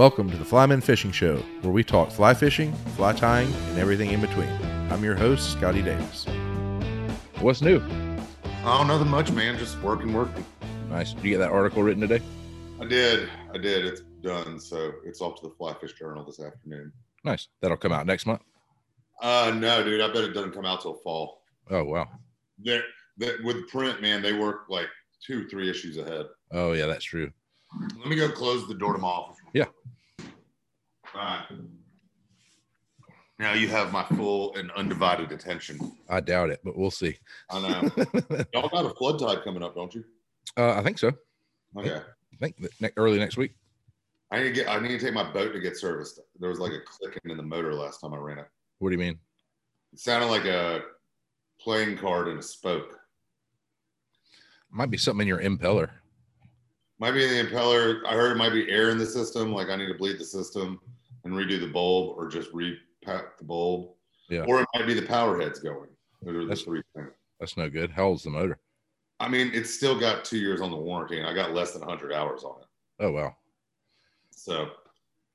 Welcome to the Flymen Fishing Show, where we talk fly fishing, fly tying, and everything in between. I'm your host, Scotty Davis. What's new? Oh, nothing much, man. Just working, working. Nice. Did you get that article written today? I did. I did. It's done. So it's off to the Fly Fish Journal this afternoon. Nice. That'll come out next month. Uh, no, dude. I bet it doesn't come out till fall. Oh wow. They're, they with print, man. They work like two, three issues ahead. Oh yeah, that's true. Let me go close the door to my office. Yeah. All right. Now you have my full and undivided attention. I doubt it, but we'll see. I know. Y'all got a flood tide coming up, don't you? Uh, I think so. Okay. I think that ne- early next week. I need to get. I need to take my boat to get serviced. There was like a clicking in the motor last time I ran it. What do you mean? It sounded like a playing card in a spoke. Might be something in your impeller. Might be in the impeller. I heard it might be air in the system. Like I need to bleed the system and redo the bulb, or just repack the bulb. Yeah. Or it might be the power heads going. Those are the That's- three things. That's no good. How old's the motor? I mean, it's still got two years on the warranty, and I got less than 100 hours on it. Oh wow. So,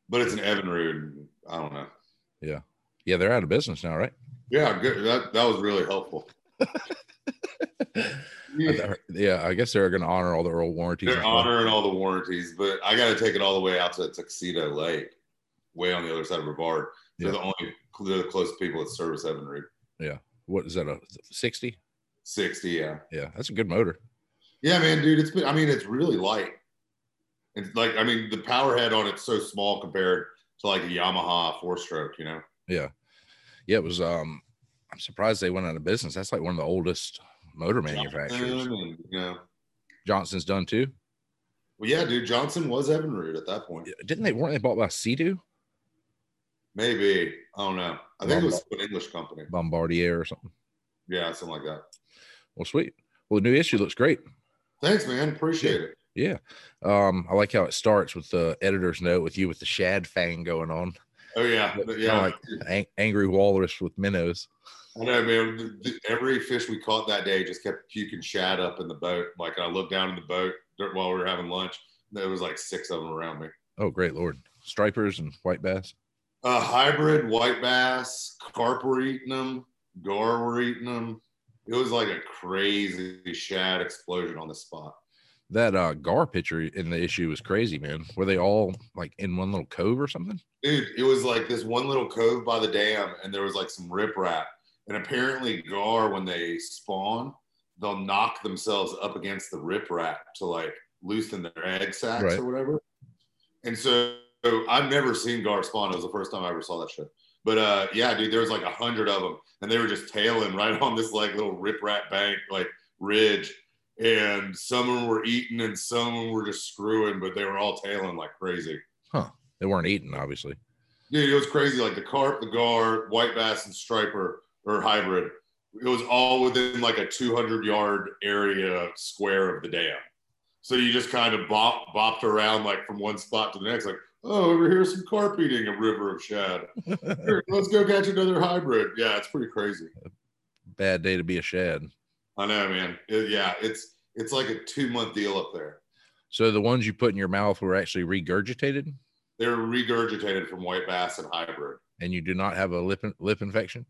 but it's an Evinrude. I don't know. Yeah. Yeah, they're out of business now, right? Yeah, good. That that was really helpful. Yeah, Yeah, I guess they're going to honor all the old warranties. they're honoring all the warranties, but I got to take it all the way out to Tuxedo Lake, way on the other side of Brevard. They're Yeah. the only they're the closest people that service Evinrude. What is that? A sixty? 60, yeah. Yeah, that's a good motor. Yeah, man, dude, it's been, I mean, it's really light. It's like, I mean, the power head on it's so small compared to like a Yamaha four stroke, you know? Yeah, yeah. It was. Um, I'm surprised they went out of business. That's like one of the oldest motor manufacturers. Johnson know, Johnson's done too. well, yeah, dude, Johnson was Evinrude at that point. Didn't they? Weren't they bought by Sea-Doo, Maybe. I don't know. I think it was an English company. Bombardier, or something? Yeah, something like that. Well, sweet. Well, the new issue looks great. Thanks, man. Appreciate it. Yeah. Um, I like how it starts with the editor's note with you with the shad fang going on, Oh, yeah. Kinda Yeah. like Ang- angry walrus with minnows. I know, man. The- the- Every fish we caught that day just kept puking shad up in the boat. Like, I looked down in the boat while we were having lunch. There was like six of them around me. Oh, great lord! Stripers and white bass. Uh, hybrid white bass, carp were eating them, gar were eating them. It was like a crazy shad explosion on the spot. That uh gar picture in the issue was crazy, man. Were they all like in one little cove or something? Dude, it was like this one little cove by the dam, and there was like some riprap. And apparently, gar, when they spawn, they'll knock themselves up against the riprap to like loosen their egg sacs Right. or whatever. And so, I've never seen gar spawn. It was the first time I ever saw that shit. But uh, yeah, dude, there was like a hundred of them, and they were just tailing right on this like little riprap bank, like ridge. And some of them were eating, and some of them were just screwing, but they were all tailing like crazy. Huh? They weren't eating, obviously. Dude, it was crazy. Like the carp, the gar, white bass, and striper or hybrid. It was all within like a 200 yard area square of the dam. So you just kind of bop, bopped around like from one spot to the next, like, oh, over here's some carp eating a river of shad. Here, let's go catch another hybrid. Yeah, it's pretty crazy. Bad day to be a shad. I know, man. It- yeah, it's it's like a two month deal up there. So the ones you put in your mouth were actually regurgitated, They're regurgitated from white bass and hybrid. and you do not have a lip lip infection.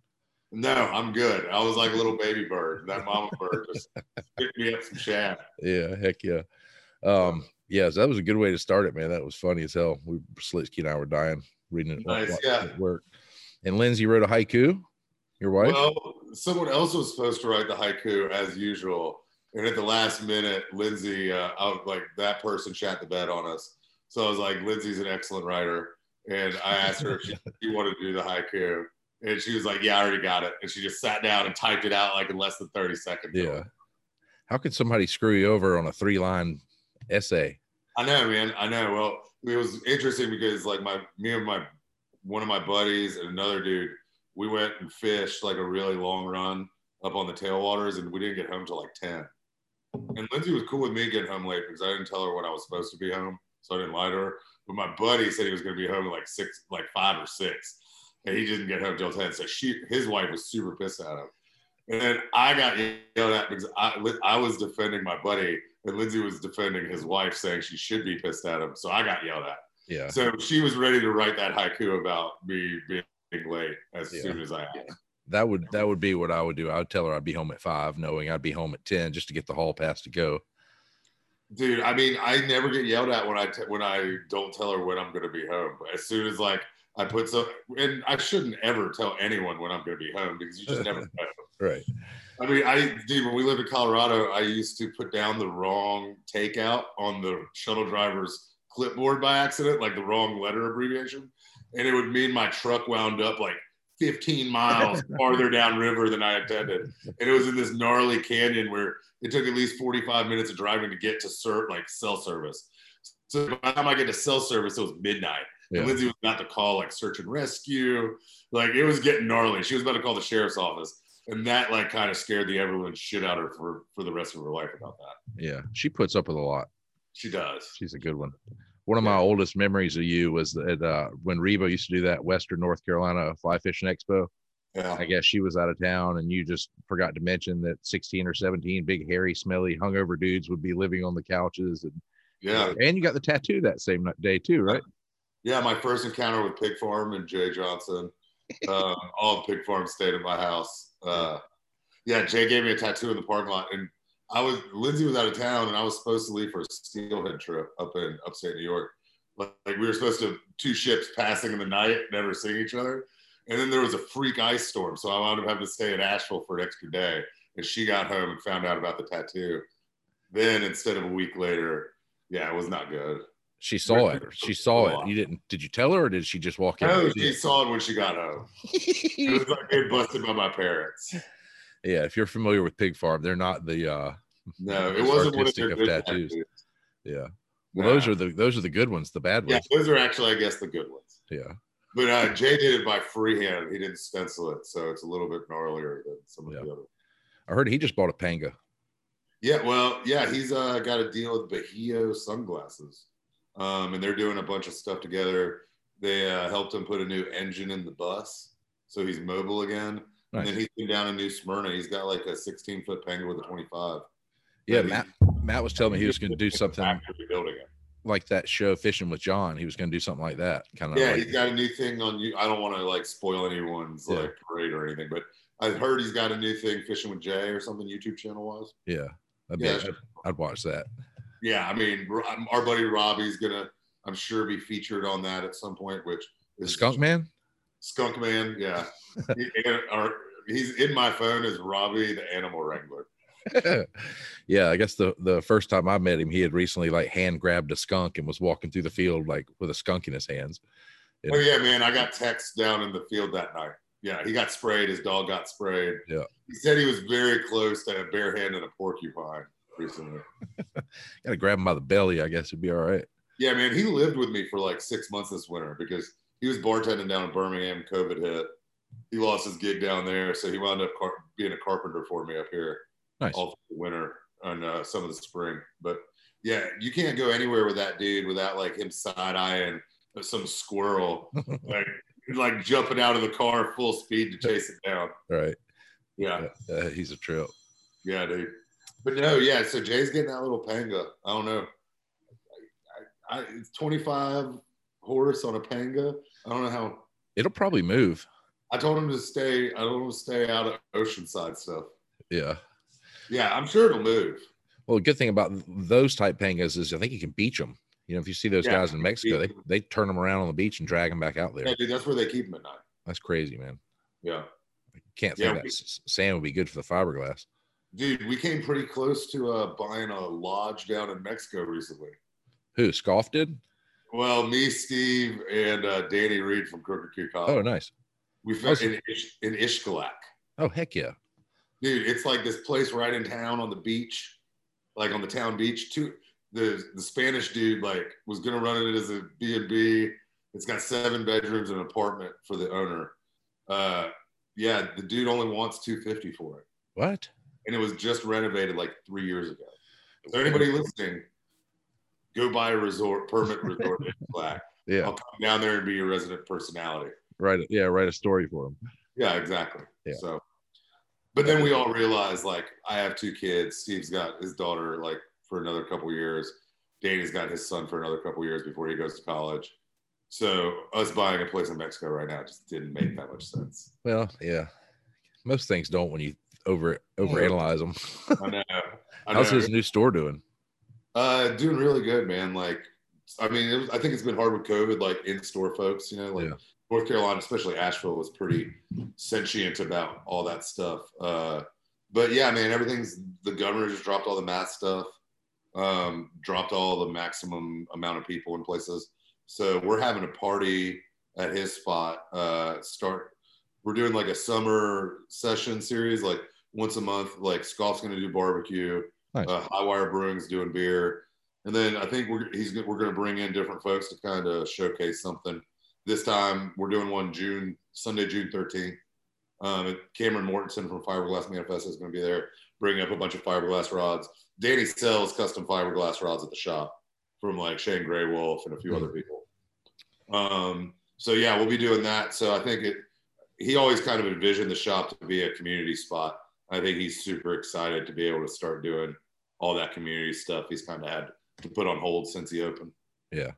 No, I'm good. I was like a little baby bird. That mama bird just picked me up some shad. Yeah, heck yeah. Um, yeah, so that was a good way to start it, man. That was funny as hell. We Slitsky and I were dying reading it Nice, yeah. at work. And Lindsay wrote a haiku. Your wife? Well, someone else was supposed to write the haiku as usual, and at the last minute, Lindsay, uh, I was like that person shat the bed on us. So I was like, Lindsay's an excellent writer, and I asked her if she, she wanted to do the haiku, and she was like, Yeah, I already got it, and she just sat down and typed it out like in less than thirty seconds. yeah. How could somebody screw you over on a three line essay? I know, man. I know. Well, it was interesting because like my me and my one of my buddies and another dude, we went and fished like a really long run up on the tailwaters, and we didn't get home till like ten. And Lindsay was cool with me getting home late because I didn't tell her when I was supposed to be home, so I didn't lie to her. But my buddy said he was going to be home at like six, like five or six, and he didn't get home till ten. So she, his wife, was super pissed at him. And then I got yelled at because I, I was defending my buddy, and Lindsay was defending his wife, saying she should be pissed at him. So I got yelled at. Yeah. So she was ready to write that haiku about me being late as Yeah. soon as I asked. That would that would be what I would do. I would tell her I'd be home at five, knowing I'd be home at ten just to get the hall pass to go. Dude, I mean, I never get yelled at when I t- when I don't tell her when I'm going to be home. But as soon as like I put some, and I shouldn't ever tell anyone when I'm going to be home because you just never know. Right. I mean, I dude, when we lived in Colorado, I used to put down the wrong takeout on the shuttle driver's clipboard by accident, like the wrong letter abbreviation, and it would mean my truck wound up like 15 miles farther downriver than I intended, and it was in this gnarly canyon where it took at least 45 minutes of driving to get to cert like cell service. So by the time I get to cell service, it was midnight. Yeah. And Lindsay was about to call like search and rescue. Like it was getting gnarly. She was about to call the sheriff's office. And that like kind of scared the everyone shit out of her for, for the rest of her life about that. Yeah. She puts up with a lot. She does. She's a good one. One of my oldest memories of you was that uh, when Reba used to do that Western North Carolina fly fishing expo. Yeah. I guess she was out of town, and you just forgot to mention that 16 or 17 big, hairy, smelly, hungover dudes would be living on the couches, and Yeah. and you got the tattoo that same day too, right? Yeah. My first encounter with Pig Farm and Jay Johnson. Um, all of Pig Farm stayed at my house. Uh, yeah. Jay gave me a tattoo in the parking lot. And I was, Lindsay was out of town and I was supposed to leave for a steelhead trip up in upstate New York. Like we were supposed to, two ships passing in the night, never seeing each other. And then there was a freak ice storm. So I wound up having to stay in Asheville for an extra day. And she got home and found out about the tattoo. Then instead of a week later, yeah, it was not good. She saw it. She saw it. You didn't? Did you tell her, or did she just walk in? No, she saw it when she got home. It was like getting busted by my parents. yeah, if you're familiar with Pig Farm, they're not the. uh No, it wasn't one of their of tattoos. tattoos. Yeah. Well, those are the those are the good ones. The bad yeah, ones. those are actually, I guess, the good ones. Yeah. But uh, Jay did it by freehand. He didn't stencil it, so it's a little bit gnarlier than some of Yeah. the other. I heard he just bought a panga. Yeah, well, yeah, he's uh, got a deal with Bajio sunglasses, um, and they're doing a bunch of stuff together. They uh, helped him put a new engine in the bus, so he's mobile again. Nice. And then he came down in new Smyrna. He's got like a 16 foot Penguin with a 25. Yeah, Matt. Matt was telling me he was going to do something Actively building it. like that show, Fishing with John. He was going to do something like that. Kind of. Yeah, like, he's got a new thing on you. I don't want to like spoil anyone's Yeah. like parade or anything, but I heard he's got a new thing, Fishing with Jay or something, YouTube channel wise. yeah. I'd, be- Yeah. I'd, I'd watch that. Yeah, I mean, um, our buddy Robbie's gonna, I'm sure, be featured on that at some point. Which is Skunk Man. Skunk Man, yeah. He- and- he's in my phone as Robbie the Animal Wrangler. yeah, I guess the the first time I met him, he had recently like hand grabbed a skunk and was walking through the field like with a skunk in his hands. Oh yeah, man, I got texts down in the field that night. Yeah, he got sprayed. His dog got sprayed. Yeah. He said he was very close to a barehanded a porcupine recently. Got to grab him by the belly. I guess it'd be all right. Yeah, man, he lived with me for like six months this winter because he was bartending down in Birmingham. COVID hit. He lost his gig down there, so he wound up car- being a carpenter for me up here Nice. all through the winter and uh, some of the spring. But yeah, you can't go anywhere with that dude without like him side eyeing some squirrel, like like jumping out of the car full speed to chase it down. right. Yeah, Uh, he's a trip. yeah, dude. But no, yeah. So Jay's getting that little panga. I don't know. I, I, it's 25 horse on a panga. I don't know how. It'll probably move. I told him to stay. I told him to stay out of oceanside stuff. Yeah. Yeah, I'm sure it'll move. Well, the good thing about those type pangas is I think you can beach them. You know, if you see those Yeah, guys in Mexico, they they turn them around on the beach and drag them back out there. Yeah, dude, that's where they keep them at night. That's crazy, man. Yeah, I Can't Yeah, think we- that s- sand would be good for the fiberglass. Dude, we came pretty close to uh, buying a lodge down in Mexico recently. Who SCOF did? Well, me, Steve, and uh, Danny Reed from Crooked Creek College. Oh, nice. we found in, Ish- in Xcalak. Oh, heck yeah. dude it's like this place right in town on the beach like on the town beach Two, the the spanish dude like was gonna run it as a b&b it's got seven bedrooms and an apartment for the owner uh yeah the dude only wants 250 for it What? And it was just renovated like three years ago is there anybody listening go buy a resort permit resort in black Yeah. i'll come down there and be your resident personality it. Yeah. Write a story for him. yeah, exactly. Yeah. So, but then we all realized like I have two kids. Steve's got his daughter like for another couple years. Danny's got his son for another couple years before he goes to college. So us buying a place in Mexico right now just didn't make that much sense. Well, yeah, most things don't when you over overanalyze them. I know. I How's know. his new store doing? Uh, doing really good, man. Like, I mean, it was, I think it's been hard with COVID, like in store folks, you know, like Yeah. North Carolina, especially Asheville, was pretty sentient about all that stuff. Uh, but yeah, man, everything's the governor just dropped all the math stuff, um, dropped all the maximum amount of people in places. So we're having a party at his spot. Uh, start, we're doing like a summer session series, like once a month. Like Scott's going to do barbecue. Nice. Uh, Hi-Wire Brewing's doing beer, and then I think we're he's we're going to bring in different folks to kind of showcase something. This time we're doing one June Sunday, June thirteenth. Um, Cameron Mortenson from Fiberglass Manifesto is going to be there, bringing up a bunch of fiberglass rods. Danny sells custom fiberglass rods at the shop from like Shane Gray Wolf and a few Hmm. other people. Um, so yeah, we'll be doing that. So I think it. He always kind of envisioned the shop to be a community spot. I think he's super excited to be able to start doing all that community stuff. He's kind of had to put on hold since he opened. Yeah,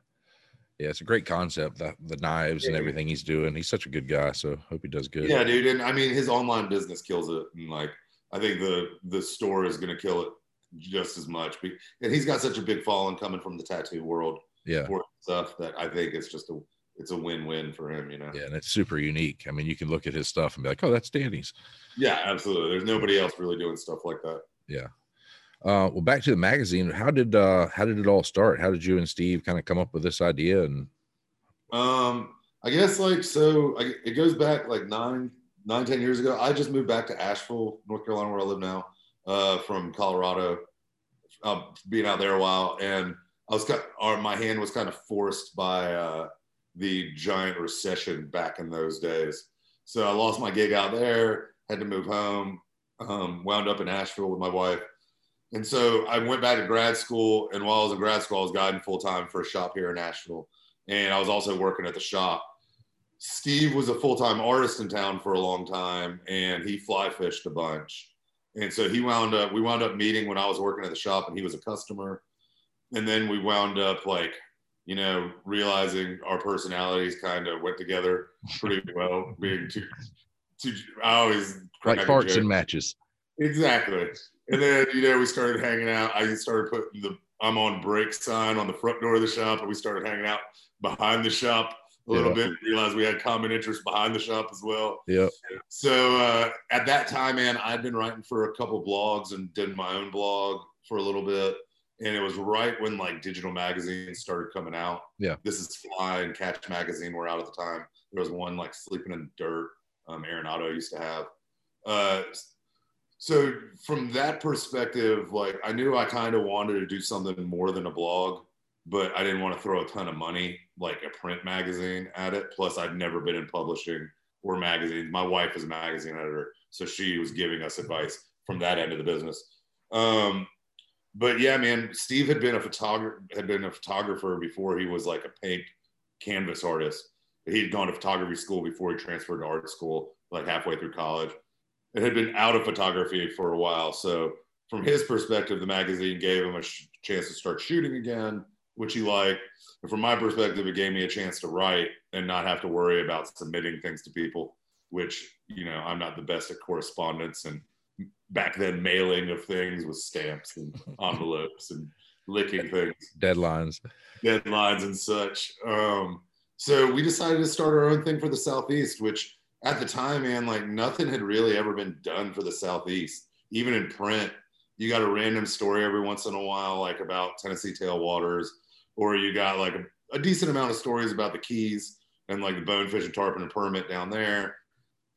Yeah, it's a great concept. The, the knives and everything he's doing. He's such a good guy. So hope he does good. Yeah, dude. And I mean, his online business kills it. And like, I think the the store is going to kill it just as much. And he's got such a big following coming from the tattoo world yeah, for stuff that I think it's just a it's a win win for him. You know. yeah, and it's super unique. I mean, you can look at his stuff and be like, "Oh, that's Danny's." Yeah, absolutely. There's nobody else really doing stuff like that. Yeah. Uh, well, back to the magazine. How did uh, how did it all start? How did you and Steve kind of come up with this idea? And Um, I guess like so. I, it goes back like nine, nine, ten years ago. I just moved back to Asheville, North Carolina, where I live now, uh, from Colorado. Uh, being out there a while, and I was kind, or my hand was kind of forced by uh, the giant recession back in those days. So I lost my gig out there, had to move home, um, wound up in Asheville with my wife. And so I went back to grad school. And while I was in grad school, I was guiding full time for a shop here in Asheville and I was also working at the shop. Steve was a full time artist in town for a long time, and he fly fished a bunch. And so he wound up, we wound up meeting when I was working at the shop, and he was a customer. And then we wound up like, you know, realizing our personalities kind of went together pretty well, being two, two. I always like parts and matches. Exactly. And then, you know, we started hanging out. I started putting the I'm on break sign on the front door of the shop, and we started hanging out behind the shop a little Yeah. bit. Realized we had common interests behind the shop as well. Yep. So uh, at that time, man, I'd been writing for a couple blogs and did my own blog for a little bit. And it was right when like digital magazines started coming out. Yeah. This is Fly and Catch magazine were out at the time. There was one like Sleeping in Dirt. Um, Aaron Otto used to have. Uh, so from that perspective, like I knew I kind of wanted to do something more than a blog, but I didn't want to throw a ton of money, like a print magazine, at it. Plus, I'd never been in publishing or magazines. My wife is a magazine editor, so she was giving us advice from that end of the business. Um, but yeah, man, Steve had been a photographer, had been a photographer before he was like a paint canvas artist. He'd gone to photography school before he transferred to art school, like halfway through college. It had been out of photography for a while. So, from his perspective, the magazine gave him a sh- chance to start shooting again, which he liked. And from my perspective, it gave me a chance to write and not have to worry about submitting things to people, which, you know, I'm not the best at correspondence. And back then, mailing of things with stamps and envelopes and licking things Deadlines. deadlines and such. Um, so we decided to start our own thing for the Southeast, which at the time, man, like nothing had really ever been done for the Southeast. Even in print, you got a random story every once in a while, like about Tennessee tailwaters, or you got like a, a decent amount of stories about the Keys and like the bonefish and tarpon and permit down there.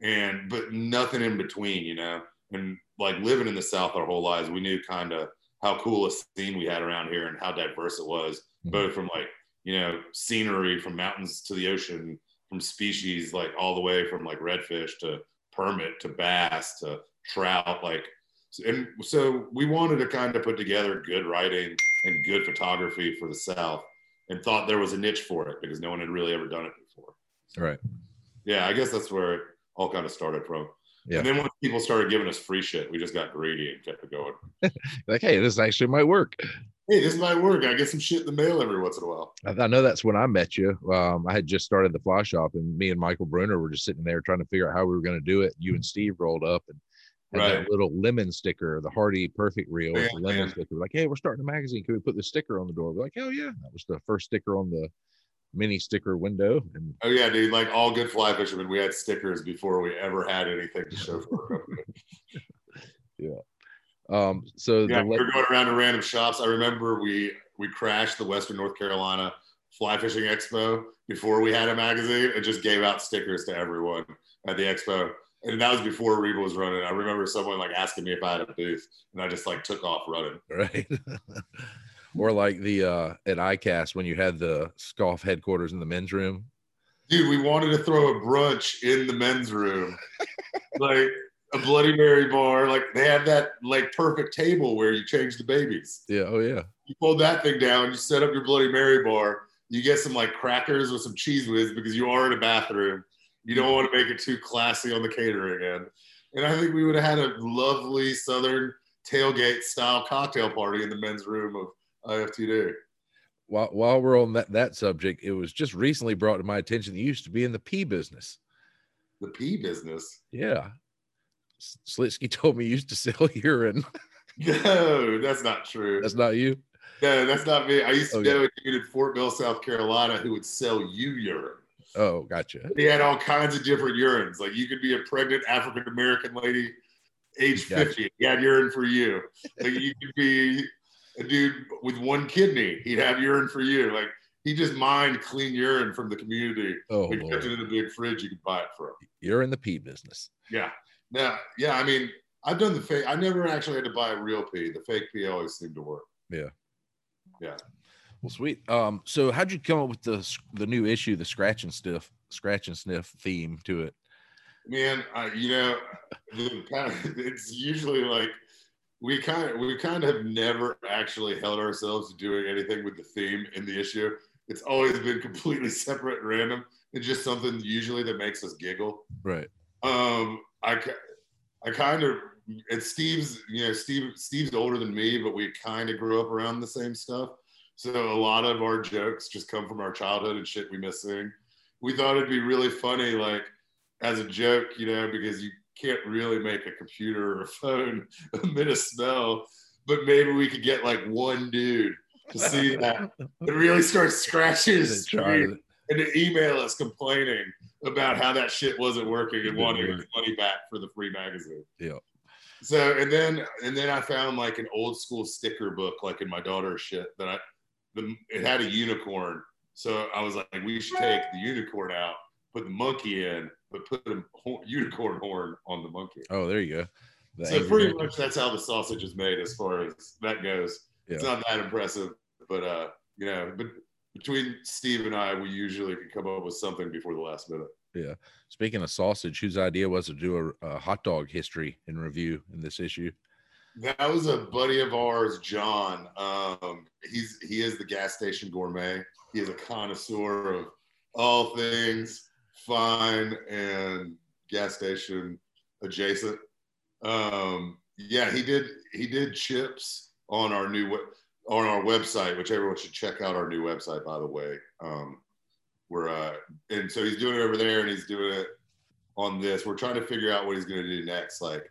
And but nothing in between, you know. And like living in the South our whole lives, we knew kind of how cool a scene we had around here and how diverse it was mm-hmm. both from like you know scenery from mountains to the ocean from species like all the way from like redfish to permit to bass to trout like and so we wanted to kind of put together good writing and good photography for the south and thought there was a niche for it because no one had really ever done it before. Right. yeah i guess that's where it all kind of started from Yeah. and then when people started giving us free shit we just got greedy and kept it going Like, hey, this actually might work. hey, this might work. I get some shit in the mail every once in a while. I, know that's when I met you. Um, I had just started the fly shop, and me and Michael Bruner were just sitting there trying to figure out how we were going to do it. You and Steve rolled up and had Right. that little lemon sticker, the Hardy Perfect Reel, with Yeah, the lemon sticker. We're like, hey, we're starting a magazine. Can we put the sticker on the door? We're like, hell yeah! That was the first sticker on the mini sticker window, and Oh yeah, dude. Like all good fly fishermen, we had stickers before we ever had anything to show for our company. um, so Yeah, the we were going around to random shops. I remember we we crashed the Western North Carolina Fly Fishing Expo before we had a magazine and just gave out stickers to everyone at the expo. And that was before Reba was running. I remember someone like asking me if I had a booth, and I just like took off running. right? or like the uh at ICAST when you had the SCOF headquarters in the men's room. Dude, we wanted to throw a brunch in the men's room, like a Bloody Mary bar. Like they had that like perfect table where you change the babies. Yeah. Oh yeah. you fold that thing down, you set up your Bloody Mary bar, you get some like crackers with some Cheez Whiz because you are in a bathroom. You don't want to make it too classy on the catering end. And I think we would have had a lovely Southern tailgate style cocktail party in the men's room of IFTD. While while we're on that that subject, it was just recently brought to my attention that you used to be in the pee business. The pee business. Yeah. Slitsky told me you used to sell urine. No, that's not true. That's not you. no, that's not me. I used to Oh, know a dude in Fort Mill, South Carolina who would sell you urine. Oh, gotcha. He had all kinds of different urines. Like you could be a pregnant African American lady, age Gotcha. 50. He had urine for you. Like you could be a dude with one kidney. He'd have urine for you. Like he just mined clean urine from the community. Oh, We kept it in a big fridge you could buy it from. you're in the pee business. Yeah. Now, yeah, I mean, I've done the fake. I never actually had to buy a real pee. The fake pee always seemed to work. Yeah. Yeah. Well, sweet. Um, so how'd you come up with the the new issue, the scratch and sniff, scratch and sniff theme to it? Man, I, you know, the, it's usually like we kind of we kind of have never actually held ourselves to doing anything with the theme in the issue. It's always been completely separate and random. It's just something usually that makes us giggle. Right. Um, I, I kind of, and Steve's, you know, Steve, Steve's older than me, but we kind of grew up around the same stuff. So a lot of our jokes just come from our childhood and shit we miss seeing. We thought it'd be really funny, like as a joke, you know, because you can't really make a computer or a phone emit a smell, but maybe we could get like one dude to see that and really start scratching his screen and to email us complaining about how that shit wasn't working and wanting his money back for the free magazine. Yeah. So and then and then I found like an old school sticker book like in my daughter's shit that I the it had a unicorn. So I was like, we should take the unicorn out, put the monkey in, but put a ho- unicorn horn on the monkey. Oh, there you go. The so pretty much that's how the sausage is made as far as that goes. It's not that impressive, but uh, you know, but between Steve and I, we usually can come up with something before the last minute. Yeah. Speaking of sausage, whose idea was to do a, a hot dog history and review in this issue? That was a buddy of ours, John. Um, he's he is the gas station gourmet. He is a connoisseur of all things fine and gas station adjacent. Um, yeah, he did he did chips on our new on our website, which everyone should check out our new website, by the way. Um, we're uh, and so he's doing it over there, and he's doing it on this. We're trying to figure out what he's going to do next. Like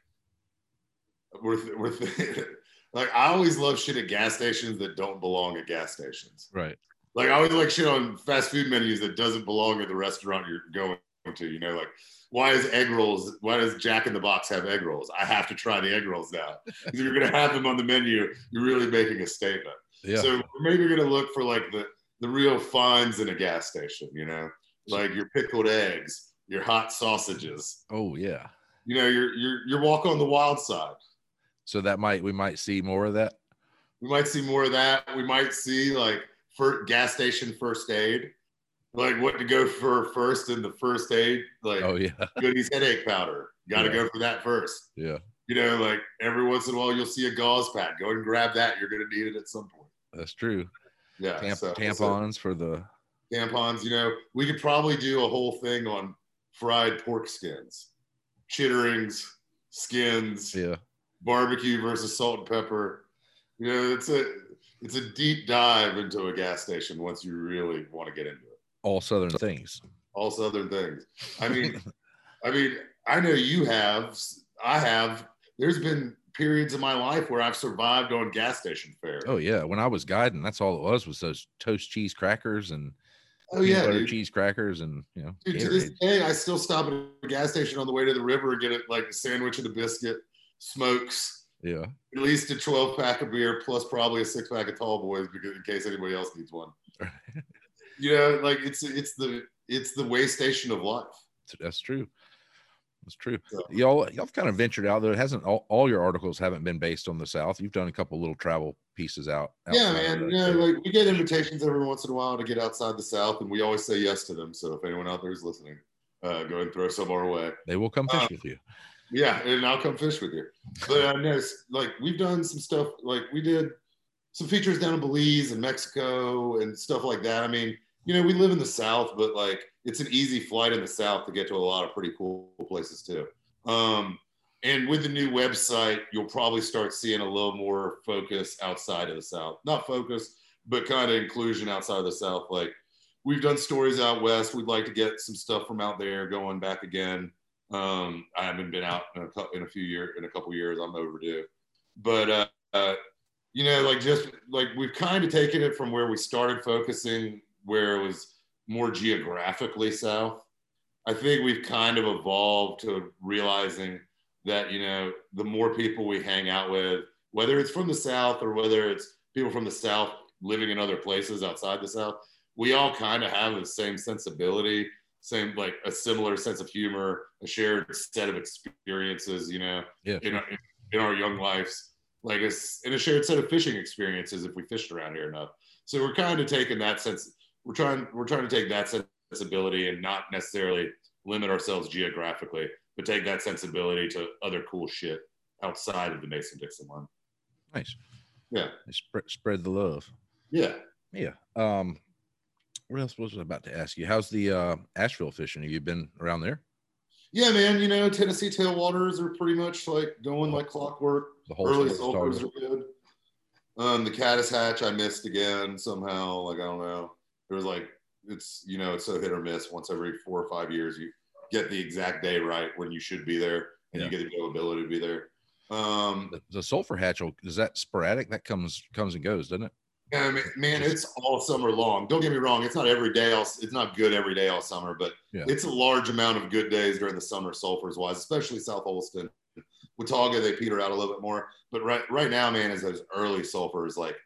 we're we're like I always love shit at gas stations that don't belong at gas stations. Right. Like I always like shit on fast food menus that doesn't belong at the restaurant you're going to. You know, like why is egg rolls? Why does Jack in the Box have egg rolls? I have to try the egg rolls now. If you're gonna have them on the menu, you're really making a statement. Yeah. So we're maybe gonna look for like the the real finds in a gas station. You know, like your pickled eggs, your hot sausages. oh yeah. You know, your your your walk on the wild side. So that might we might see more of that. We might see more of that. We might see like for gas station first aid, like what to go for first in the first aid, like Oh yeah. Goody's headache powder. Got to Yeah. go for that first. Yeah. You know, like every once in a while you'll see a gauze pad. Go and grab that. You're going to need it at some point. That's true. Yeah. Tamp- so- so tampons for the tampons. You know, we could probably do a whole thing on fried pork skins, chitterings, skins, yeah. barbecue versus salt and pepper. You know, it's a it's a deep dive into a gas station once you really want to get into it. All Southern things. All Southern things. I mean, I mean, I know you have. I have. There's been periods of my life where I've survived on gas station fare. Oh yeah, when I was guiding, that's all it was was those toast cheese crackers and Oh yeah, butter dude. cheese crackers and you know. Dude, to this day, I still stop at a gas station on the way to the river and get it like a sandwich and a biscuit, smokes, Yeah, at least a 12 pack of beer, plus probably a six pack of tall boys because in case anybody else needs one. You know, like it's it's the it's the way station of life. that's true. That's true. So- Y'all, y'all kind of ventured out there. It hasn't all, all your articles haven't been based on the South. You've done a couple little travel pieces out. Yeah, man. Yeah, too. like we get invitations every once in a while to get outside the South, and we always say yes to them. So if anyone out there is listening, uh, go and throw some our way. they will come fish uh, with you. Yeah, and I'll come fish with you. But know, it's- like we've done some stuff. Like we did some features down in Belize and Mexico and stuff like that. I mean, you know, we live in the South, but like it's an easy flight in the South to get to a lot of pretty cool places too. Um, and with the new website, you'll probably start seeing a little more focus outside of the South. Not focus, but kind of inclusion outside of the South. Like we've done stories out west. We'd like to get some stuff from out there going back again. Um, I haven't been out in a, in a few years, in a couple years. I'm overdue, but uh, uh, you know, like just like we've kind of taken it from where we started focusing, where it was more geographically south. I think we've kind of evolved to realizing that you know the more people we hang out with, whether it's from the south or whether it's people from the south living in other places outside the south, we all kind of have the same sensibility, same like a similar sense of humor, a shared set of experiences, you know, Yeah, in our, in our young lives, like it's in a shared set of fishing experiences if we fished around here enough. So we're kind of taking that sense. We're trying we're trying to take that sensibility and not necessarily limit ourselves geographically, but take that sensibility to other cool shit outside of the Mason Dixon line. nice. Yeah. Spread, spread the love. Yeah. Yeah. Um, what else was I about to ask you? How's the uh, Asheville fishing? Have you been around there? Yeah, man. You know, Tennessee tailwaters are pretty much like going like clockwork. The whole Early sulfurs are good. Um, the caddis hatch I missed again somehow. Like I don't know. It was like it's you know it's so hit or miss. Once every four or five years, you get the exact day right when you should be there, and Yeah. you get the availability to be there. Um, The, the sulfur hatch is that sporadic? That comes comes and goes, doesn't it? Yeah, I mean, man, it's all summer long. Don't get me wrong; it's not every day. All, it's not good every day all summer, but Yeah. it's a large amount of good days during the summer, sulfurs wise, especially South Holston. Watauga, they peter out a little bit more, but right right now, man, is those early sulfurs. Like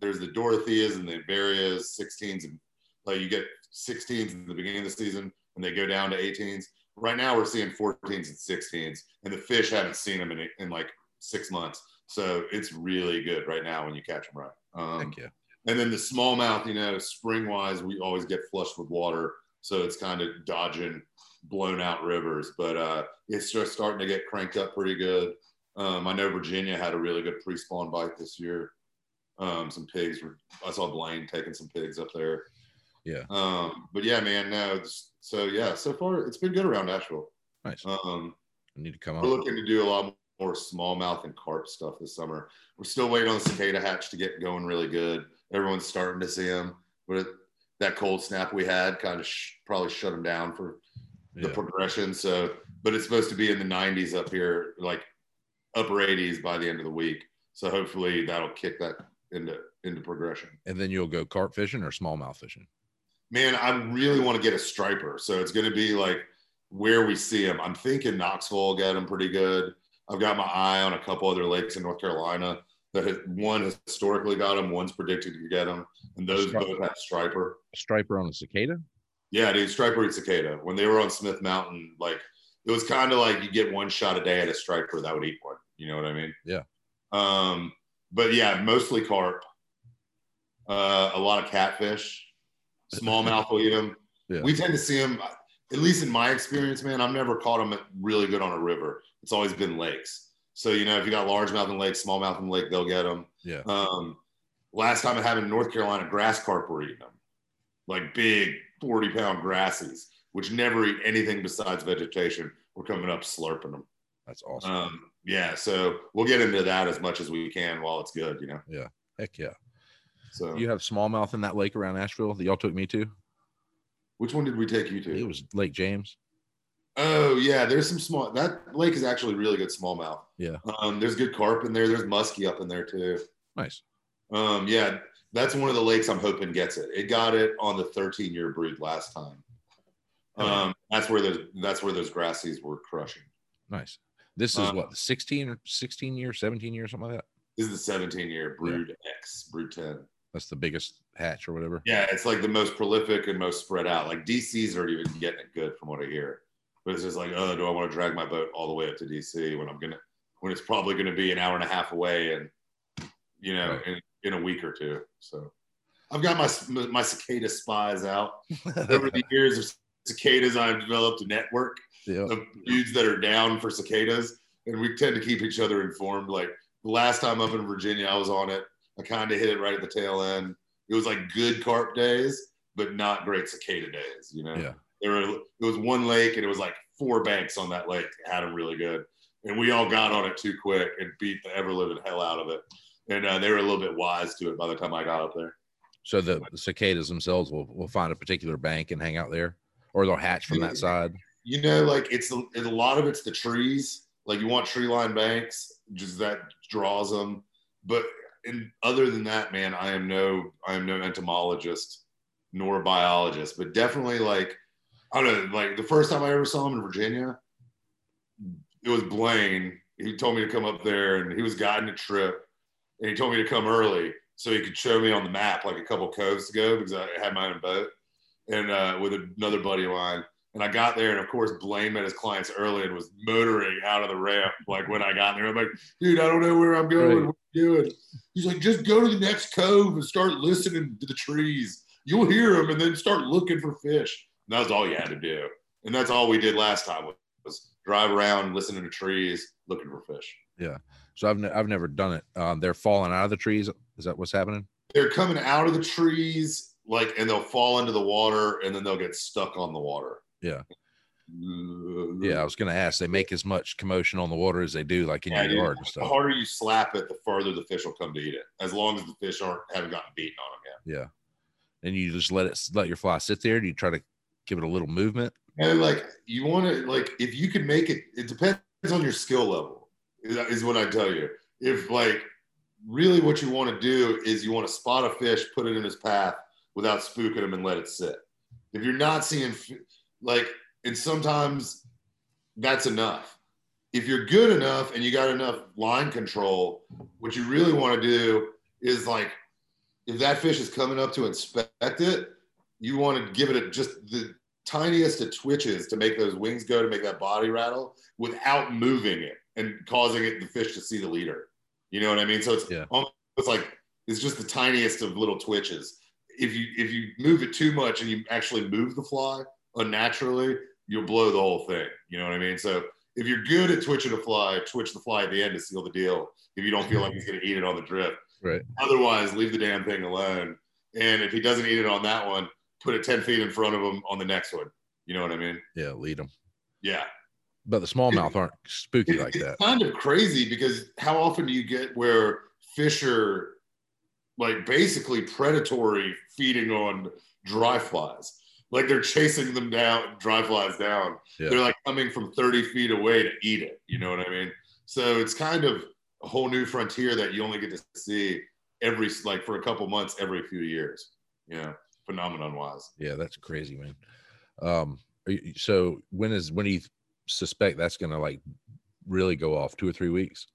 there's the Dorotheas and the Varias, 16s, and like you get 16s in the beginning of the season, and they go down to 18s. Right now, we're seeing 14s and 16s, and the fish haven't seen them in, in like six months. So it's really good right now when you catch them right. Um, Heck yeah. and then the smallmouth, you know, spring wise, we always get flushed with water. So it's kind of dodging blown out rivers, but uh, it's just starting to get cranked up pretty good. Um, I know Virginia had a really good pre spawn bite this year. Um, some pigs were, I saw Blaine taking some pigs up there. Yeah. Um, but yeah, man, no. it's- So yeah, so far it's been good around Asheville. Nice. Um, I need to come we're looking to do a lot more smallmouth and carp stuff this summer. We're still waiting on the cicada hatch to get going really good. Everyone's starting to see them, but it, that cold snap we had kind of sh- probably shut them down for the Yeah. progression. So, but it's supposed to be in the 90s up here, like upper 80s by the end of the week. So hopefully that'll kick that into into progression. And then you'll go carp fishing or smallmouth fishing. Man, I really want to get a striper. So it's going to be like where we see them. I'm thinking Knoxville get them pretty good. I've got my eye on a couple other lakes in North Carolina that has, one has historically got them, one's predicted to get them, and those Striper. both have striper. A striper on a cicada? Yeah, dude, striper eat cicada. When they were on Smith Mountain, like it was kind of like you get one shot a day at a striper that would eat one. You know what I mean? Yeah. Um, but yeah, mostly carp. Uh, a lot of catfish. Smallmouth will eat them. Yeah. We tend to see them, at least in my experience, man. I've never caught them really good on a river. It's always been lakes. So you know, if you got largemouth in lake, smallmouth in lake, they'll get them. Yeah. Um, last time it happened in North Carolina, grass carp were eating them, like big 40 pound grassies, which never eat anything besides vegetation. We're coming up slurping them. That's awesome. Um, yeah, so we'll get into that as much as we can while it's good, you know. Yeah. Heck yeah. So You have smallmouth in that lake around Asheville that y'all took me to. which one did we take you to? It was Lake James. Oh yeah, there's some small. That lake is actually really good smallmouth. Yeah. Um, there's good carp in there. There's muskie up in there too. Nice. Um, yeah, that's one of the lakes I'm hoping gets it. It got it on the 13 year brood last time. Oh, yeah. Um, that's where those that's where those grassies were crushing. Nice. This is Uh, what 16 or 16 years, 17 years, something like that. This is the 17 year brood X, brood 10. That's the biggest hatch or whatever. Yeah, it's like the most prolific and most spread out. Like DC's aren't even getting it good from what I hear. But it's just like, oh, do I want to drag my boat all the way up to DC when I'm gonna when it's probably gonna be an hour and a half away and you know Right. in, in a week or two. So I've got my my cicada spies out. Over the years of cicadas, I've developed a network yeah. of dudes that are down for cicadas, and we tend to keep each other informed. Like the last time up in Virginia, I was on it. I kind of hit it right at the tail end. It was like good carp days, but not great cicada days. You know, Yeah. There were it was one lake, and it was like four banks on that lake had them really good, and we all got on it too quick and beat the ever living hell out of it. And uh, they were a little bit wise to it by the time I got up there. So the, the cicadas themselves will, will find a particular bank and hang out there, or they'll hatch from that side. You know, like it's a, a lot of it's the trees. Like you want tree line banks, just that draws them. But and other than that, man, I am no I am no entomologist nor biologist, but definitely like I don't know, like the first time I ever saw him in Virginia, it was Blaine. He told me to come up there and he was guiding a trip and he told me to come early so he could show me on the map like a couple coves to go because I had my own boat and uh, with another buddy of mine. And I got there, and of course, Blaine met his clients early and was motoring out of the ramp. Like when I got there, I'm like, dude, I don't know where I'm going. Right. What are you doing? He's like, just go to the next cove and start listening to the trees. You'll hear them, and then start looking for fish. And that was all you had to do. And that's all we did last time was, drive around, listening to trees, looking for fish. Yeah. So I've, ne- I've never done it. Um, they're falling out of the trees. Is that what's happening? They're coming out of the trees, like, and they'll fall into the water, and then they'll get stuck on the water. Yeah. Yeah, I was going to ask. They make as much commotion on the water as they do, like in Yeah, your yard and stuff. The harder you slap it, the further the fish will come to eat it. As long as the fish aren't haven't gotten beaten on them yet. Yeah, and you just let it let your fly sit there. Do you try to give it a little movement? And like you want to like if you can make it, it depends on your skill level. Is, what I tell you. If like really what you want to do is you want to spot a fish, put it in his path without spooking him, and let it sit. If you're not seeing like, and sometimes that's enough. If you're good enough and you got enough line control, what you really want to do is like, if that fish is coming up to inspect it, you want to give it a, just the tiniest of twitches to make those wings go to make that body rattle without moving it and causing it the fish to see the leader. You know what I mean? So it's Yeah. almost like it's just the tiniest of little twitches. If you if you move it too much and you actually move the fly unnaturally, you'll blow the whole thing. You know what I mean? So if you're good at twitching a fly, twitch the fly at the end to seal the deal. If you don't feel like he's going to eat it on the drift, Right. Otherwise, leave the damn thing alone. And if he doesn't eat it on that one, put it ten feet in front of them on the next one. You know what I mean? Yeah, lead them. Yeah. But the smallmouth aren't spooky It- like it's that. kind of crazy because how often do you get where fish are like basically predatory feeding on dry flies? Like they're chasing them down, dry flies down. Yeah. They're like coming from 30 feet away to eat it. You know what I mean? So it's kind of a whole new frontier that you only get to see every like for a couple months every few years. You know, phenomenon wise. Yeah, that's crazy, man. Um, you- so when is when do you suspect that's gonna like really go off? Two or three weeks?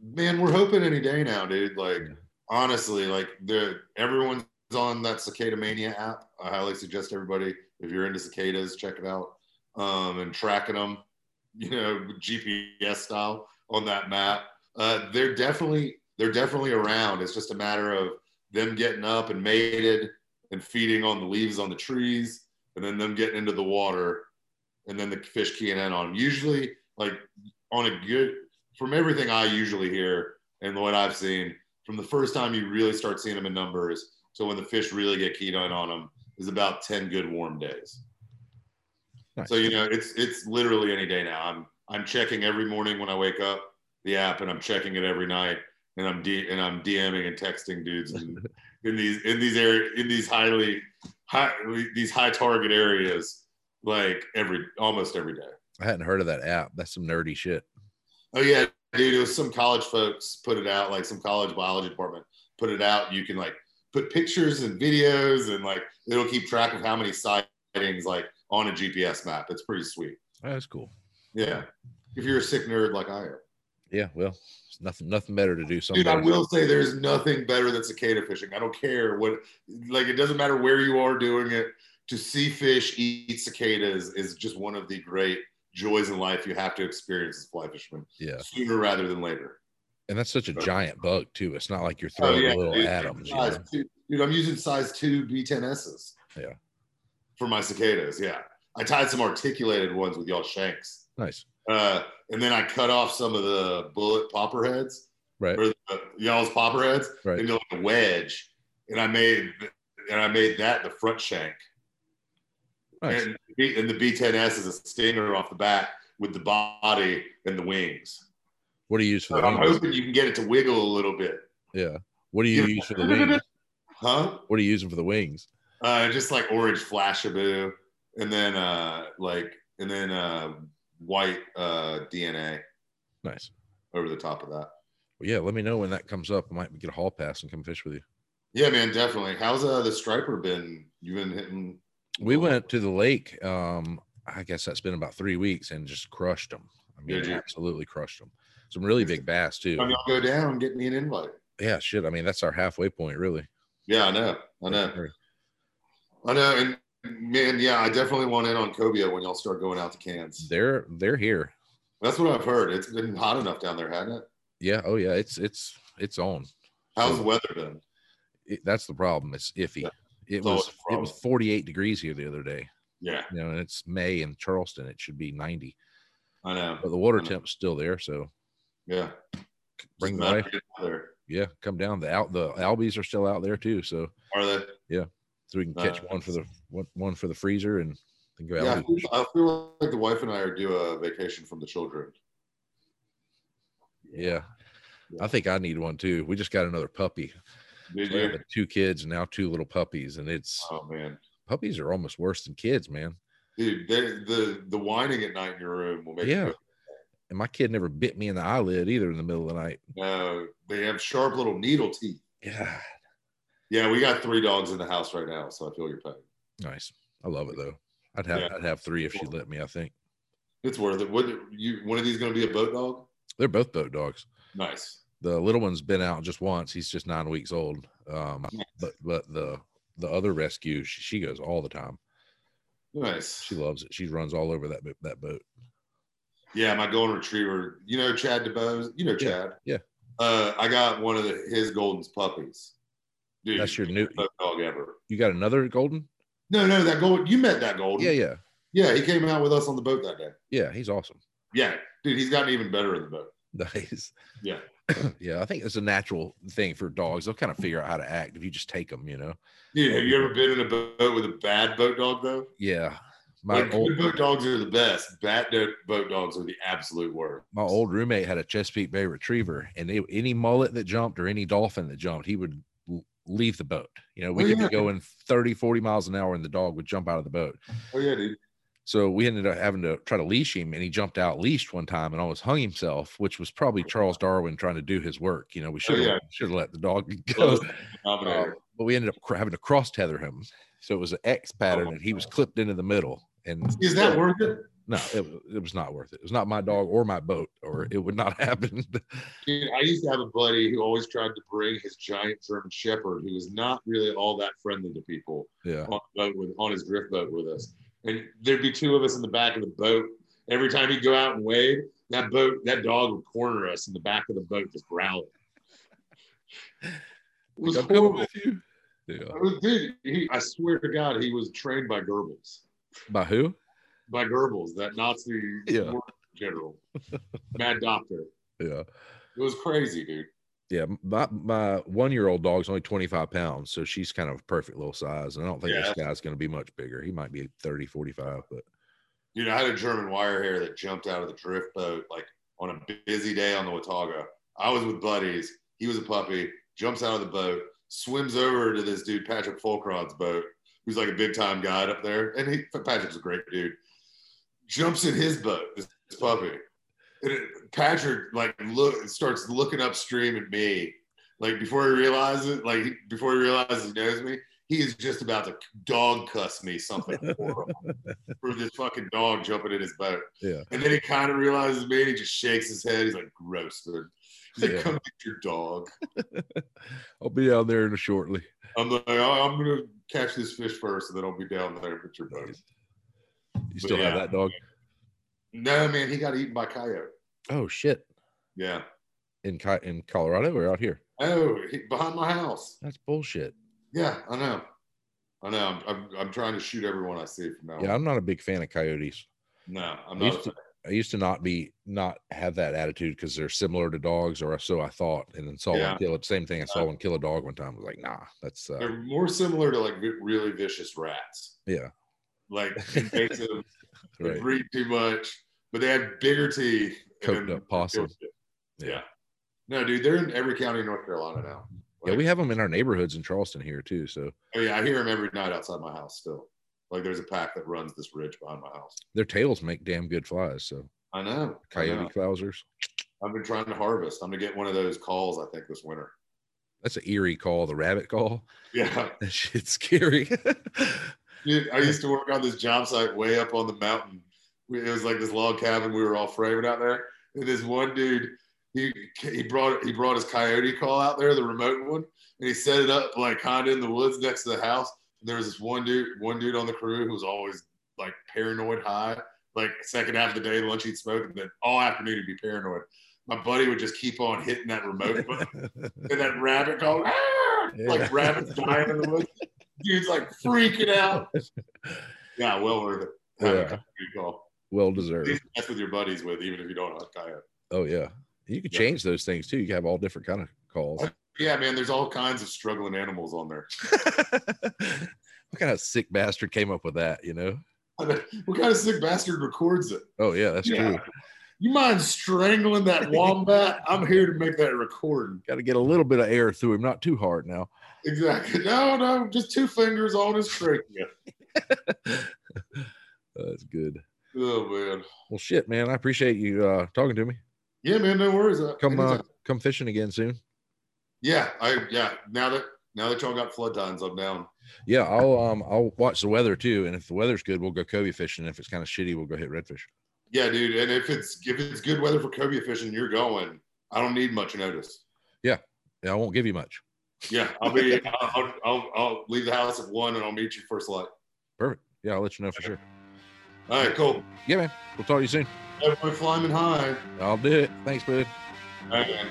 Man, we're hoping any day now, dude. Like Yeah. honestly, like the everyone's on that Cicada Mania app. I highly suggest everybody, if you're into cicadas, check it out. Um, and tracking them, you know, GPS style on that map. Uh, they're definitely they're definitely around. It's just a matter of them getting up and mated and feeding on the leaves on the trees, and then them getting into the water, and then the fish keying in on them. Usually, like on a good from everything I usually hear and what I've seen, from the first time you really start seeing them in numbers to when the fish really get keyed in on them is about 10 good warm days. Nice. So you know, it's it's literally any day now. I'm I'm checking every morning when I wake up the app and I'm checking it every night and I'm D and I'm DMing and texting dudes and in these in these area in these highly high these high target areas like every almost every day. I hadn't heard of that app. That's some nerdy shit. Oh yeah, dude. It was some college folks put it out, like some college biology department put it out. You can like put pictures and videos, and like it'll keep track of how many sightings like on a GPS map. It's pretty sweet. That's cool. Yeah, if you're a sick nerd like I am. Yeah, well, it's nothing nothing better to do. Dude, I will say there's nothing better than cicada fishing. I don't care what, like, it doesn't matter where you are doing it. To see fish eat cicadas is just one of the great joys in life you have to experience as fly fisherman. Yeah, sooner rather than later. And that's such a giant bug too. It's not like you're oh, throwing oh, yeah, little dude, atoms. Size two, dude, I'm using size two B10Ss. Yeah. For my cicadas, yeah. I tied some articulated ones with y'all shanks. Nice. Uh, and then I cut off some of the bullet popper heads, right? Or the, y'all's popper heads right. into like a wedge, and I made and I made that the front shank. Nice. And, and the B10S is a stinger off the back with the body and the wings. What do you use for the I'm wings? hoping you can get it to wiggle a little bit. Yeah. What do you use for the wings? Huh? What are you using for the wings? Uh, just like orange Flashabou, and then uh, like and then uh, white uh, DNA. Nice. Over the top of that. Well, yeah. Let me know when that comes up. I might get a hall pass and come fish with you. Yeah, man, definitely. How's uh the striper been? You've been hitting. We went to the lake. Um, I guess that's been about three weeks and just crushed them. I mean, absolutely crushed them. Some really big bass too. I mean, I'll go down, and get me an invite. Yeah, shit. I mean, that's our halfway point, really. Yeah, I know. I know. I know. And man, yeah, I definitely want in on cobia when y'all start going out to cans. They're they're here. That's what I've heard. It's been hot enough down there, hasn't it? Yeah. Oh yeah. It's it's it's on. How's the weather been? It, that's the problem. It's iffy. It was it was 48 degrees here the other day. Yeah. You know, and it's May in Charleston. It should be 90. I know. But the water temp's still there, so yeah. Bring the wife. Yeah, come down. The out the albies are still out there too. So are they? Yeah. So we can catch ah. one for the one, one for the freezer and then go yeah, I feel, I feel like the wife and I are due a vacation from the children. Yeah. yeah. I think I need one too. We just got another puppy. Did so you? two kids and now two little puppies, and it's oh man, puppies are almost worse than kids, man. Dude, they, the the whining at night in your room will make yeah. And my kid never bit me in the eyelid either in the middle of the night. No, they have sharp little needle teeth. Yeah. Yeah, we got three dogs in the house right now, so I feel your pain. Nice. I love it though. I'd have yeah. I'd have three if she let me. I think it's worth it. What you one of these going to be a boat dog? They're both boat dogs. Nice. The little one's been out just once. He's just nine weeks old. Um, nice. but but the the other rescue, she, she goes all the time. Nice. She loves it. She runs all over that that boat. Yeah, my golden retriever. You know Chad DeBose. You know Chad. Yeah. Uh, I got one of the, his golden's puppies. Dude, that's your new dog ever. You got another golden? No, no, that golden. You met that golden. Yeah, yeah. Yeah, he came out with us on the boat that day. Yeah, he's awesome. Yeah, dude, he's gotten even better in the boat. Nice. Yeah. yeah, I think it's a natural thing for dogs. They'll kind of figure out how to act if you just take them, you know. Dude, have you ever been in a boat with a bad boat dog though? Yeah, my like, old boat dogs are the best. Bad boat dogs are the absolute worst. My old roommate had a Chesapeake Bay Retriever, and they, any mullet that jumped or any dolphin that jumped, he would leave the boat. You know, we oh, could yeah. be going 30, 40 miles an hour, and the dog would jump out of the boat. Oh yeah, dude. So we ended up having to try to leash him, and he jumped out leashed one time and almost hung himself, which was probably Charles Darwin trying to do his work. You know, we should have oh, yeah. should have let the dog go. Uh, but we ended up having to cross tether him, so it was an X pattern, oh, and he was clipped into the middle. And is that worth it? No, it, it, was not worth it. It was not my dog or my boat, or mm-hmm. it would not happen. Dude, I used to have a buddy who always tried to bring his giant German Shepherd, who was not really all that friendly to people. Yeah, on, boat with, on his drift boat with us, and there'd be two of us in the back of the boat. Every time he'd go out and wade, that boat, that dog would corner us in the back of the boat, just growling. It was horrible. With you. Yeah. Dude, he, I swear to God, he was trained by Goebbels. By who? By Goebbels, that Nazi yeah. general, mad doctor. Yeah. It was crazy, dude. Yeah, my my one year old dog's only 25 pounds, so she's kind of a perfect little size. And I don't think yeah. this guy's going to be much bigger. He might be 30, 45, but. Dude, I had a German wire hair that jumped out of the drift boat like on a busy day on the Watauga. I was with buddies. He was a puppy, jumps out of the boat, swims over to this dude Patrick Folkrod's boat, who's like a big time guide up there, and he Patrick's a great dude. Jumps in his boat, this, this puppy, and it, Patrick like look starts looking upstream at me, like before he realizes, like before he realizes he knows me, he is just about to dog cuss me something for this fucking dog jumping in his boat. Yeah. And then he kind of realizes me and he just shakes his head. He's like, gross, dude. He's like, yeah. come get your dog. I'll be down there in a shortly. I'm like, I'm gonna catch this fish first, and then I'll be down there with your boat. You still yeah. have that dog? No, man, he got eaten by coyote. Oh shit. Yeah. In in Colorado or out here? Oh, he, behind my house. That's bullshit. Yeah, I know. I know. I'm, I'm, I'm trying to shoot everyone I see from now. Yeah, I'm not a big fan of coyotes. No, I'm not. I used, to, I used to not be not have that attitude because they're similar to dogs, or so I thought. And then saw yeah. one kill it. Same thing. I saw uh, one kill a dog one time. I was like, nah, that's. Uh, they're more similar to like really vicious rats. Yeah. Like invasive. right. They breed too much, but they have bigger teeth. Up possum. Yeah. yeah. No, dude, they're in every county in North Carolina now. Like, yeah, we have them in our neighborhoods in Charleston here too. So. Oh yeah, I hear them every night outside my house still. Like there's a pack that runs this ridge behind my house. Their tails make damn good flies. So. I know. Coyote clousers. I've been trying to harvest. I'm gonna get one of those calls. I think this winter. That's an eerie call, the rabbit call. Yeah, that shit's scary. I used to work on this job site way up on the mountain. It was like this log cabin. We were all framing out there, and this one dude he he brought he brought his coyote call out there, the remote one, and he set it up like kind of in the woods next to the house. And there was this one dude, one dude on the crew who was always like paranoid high. Like second half of the day, lunch he'd smoke, and then all afternoon he'd be paranoid. My buddy would just keep on hitting that remote button, and that rabbit call, ah! yeah. like rabbits dying in the woods. Dude's like freaking out. Yeah, well worth it. Yeah. Call. Well deserved. That's with your buddies with, even if you don't hunt coyote. Oh yeah, you could change those things too. You can have all different kind of calls. Oh, yeah, man. There's all kinds of struggling animals on there. what kind of sick bastard came up with that? You know. What kind of sick bastard records it? Oh yeah, that's yeah. true. You mind strangling that wombat? I'm here to make that recording. Got to get a little bit of air through him, not too hard now. Exactly. No, no, just two fingers on his trachea. That's good. Oh man. Well, shit, man. I appreciate you uh, talking to me. Yeah, man, no worries. Uh, come uh, come fishing again soon. Yeah, I yeah. Now that now that y'all got flood tides, I'm down. Yeah, I'll um I'll watch the weather too, and if the weather's good, we'll go cobia fishing. If it's kind of shitty, we'll go hit redfish. Yeah, dude, and if it's if it's good weather for cobia fishing, you're going. I don't need much notice. Yeah, yeah, I won't give you much. Yeah, I'll be. I'll, I'll, I'll leave the house at one, and I'll meet you first light. Perfect. Yeah, I'll let you know for sure. All right, cool. Yeah, man. We'll talk to you soon. Everybody flying high. I'll do it. Thanks, bud. All right, man.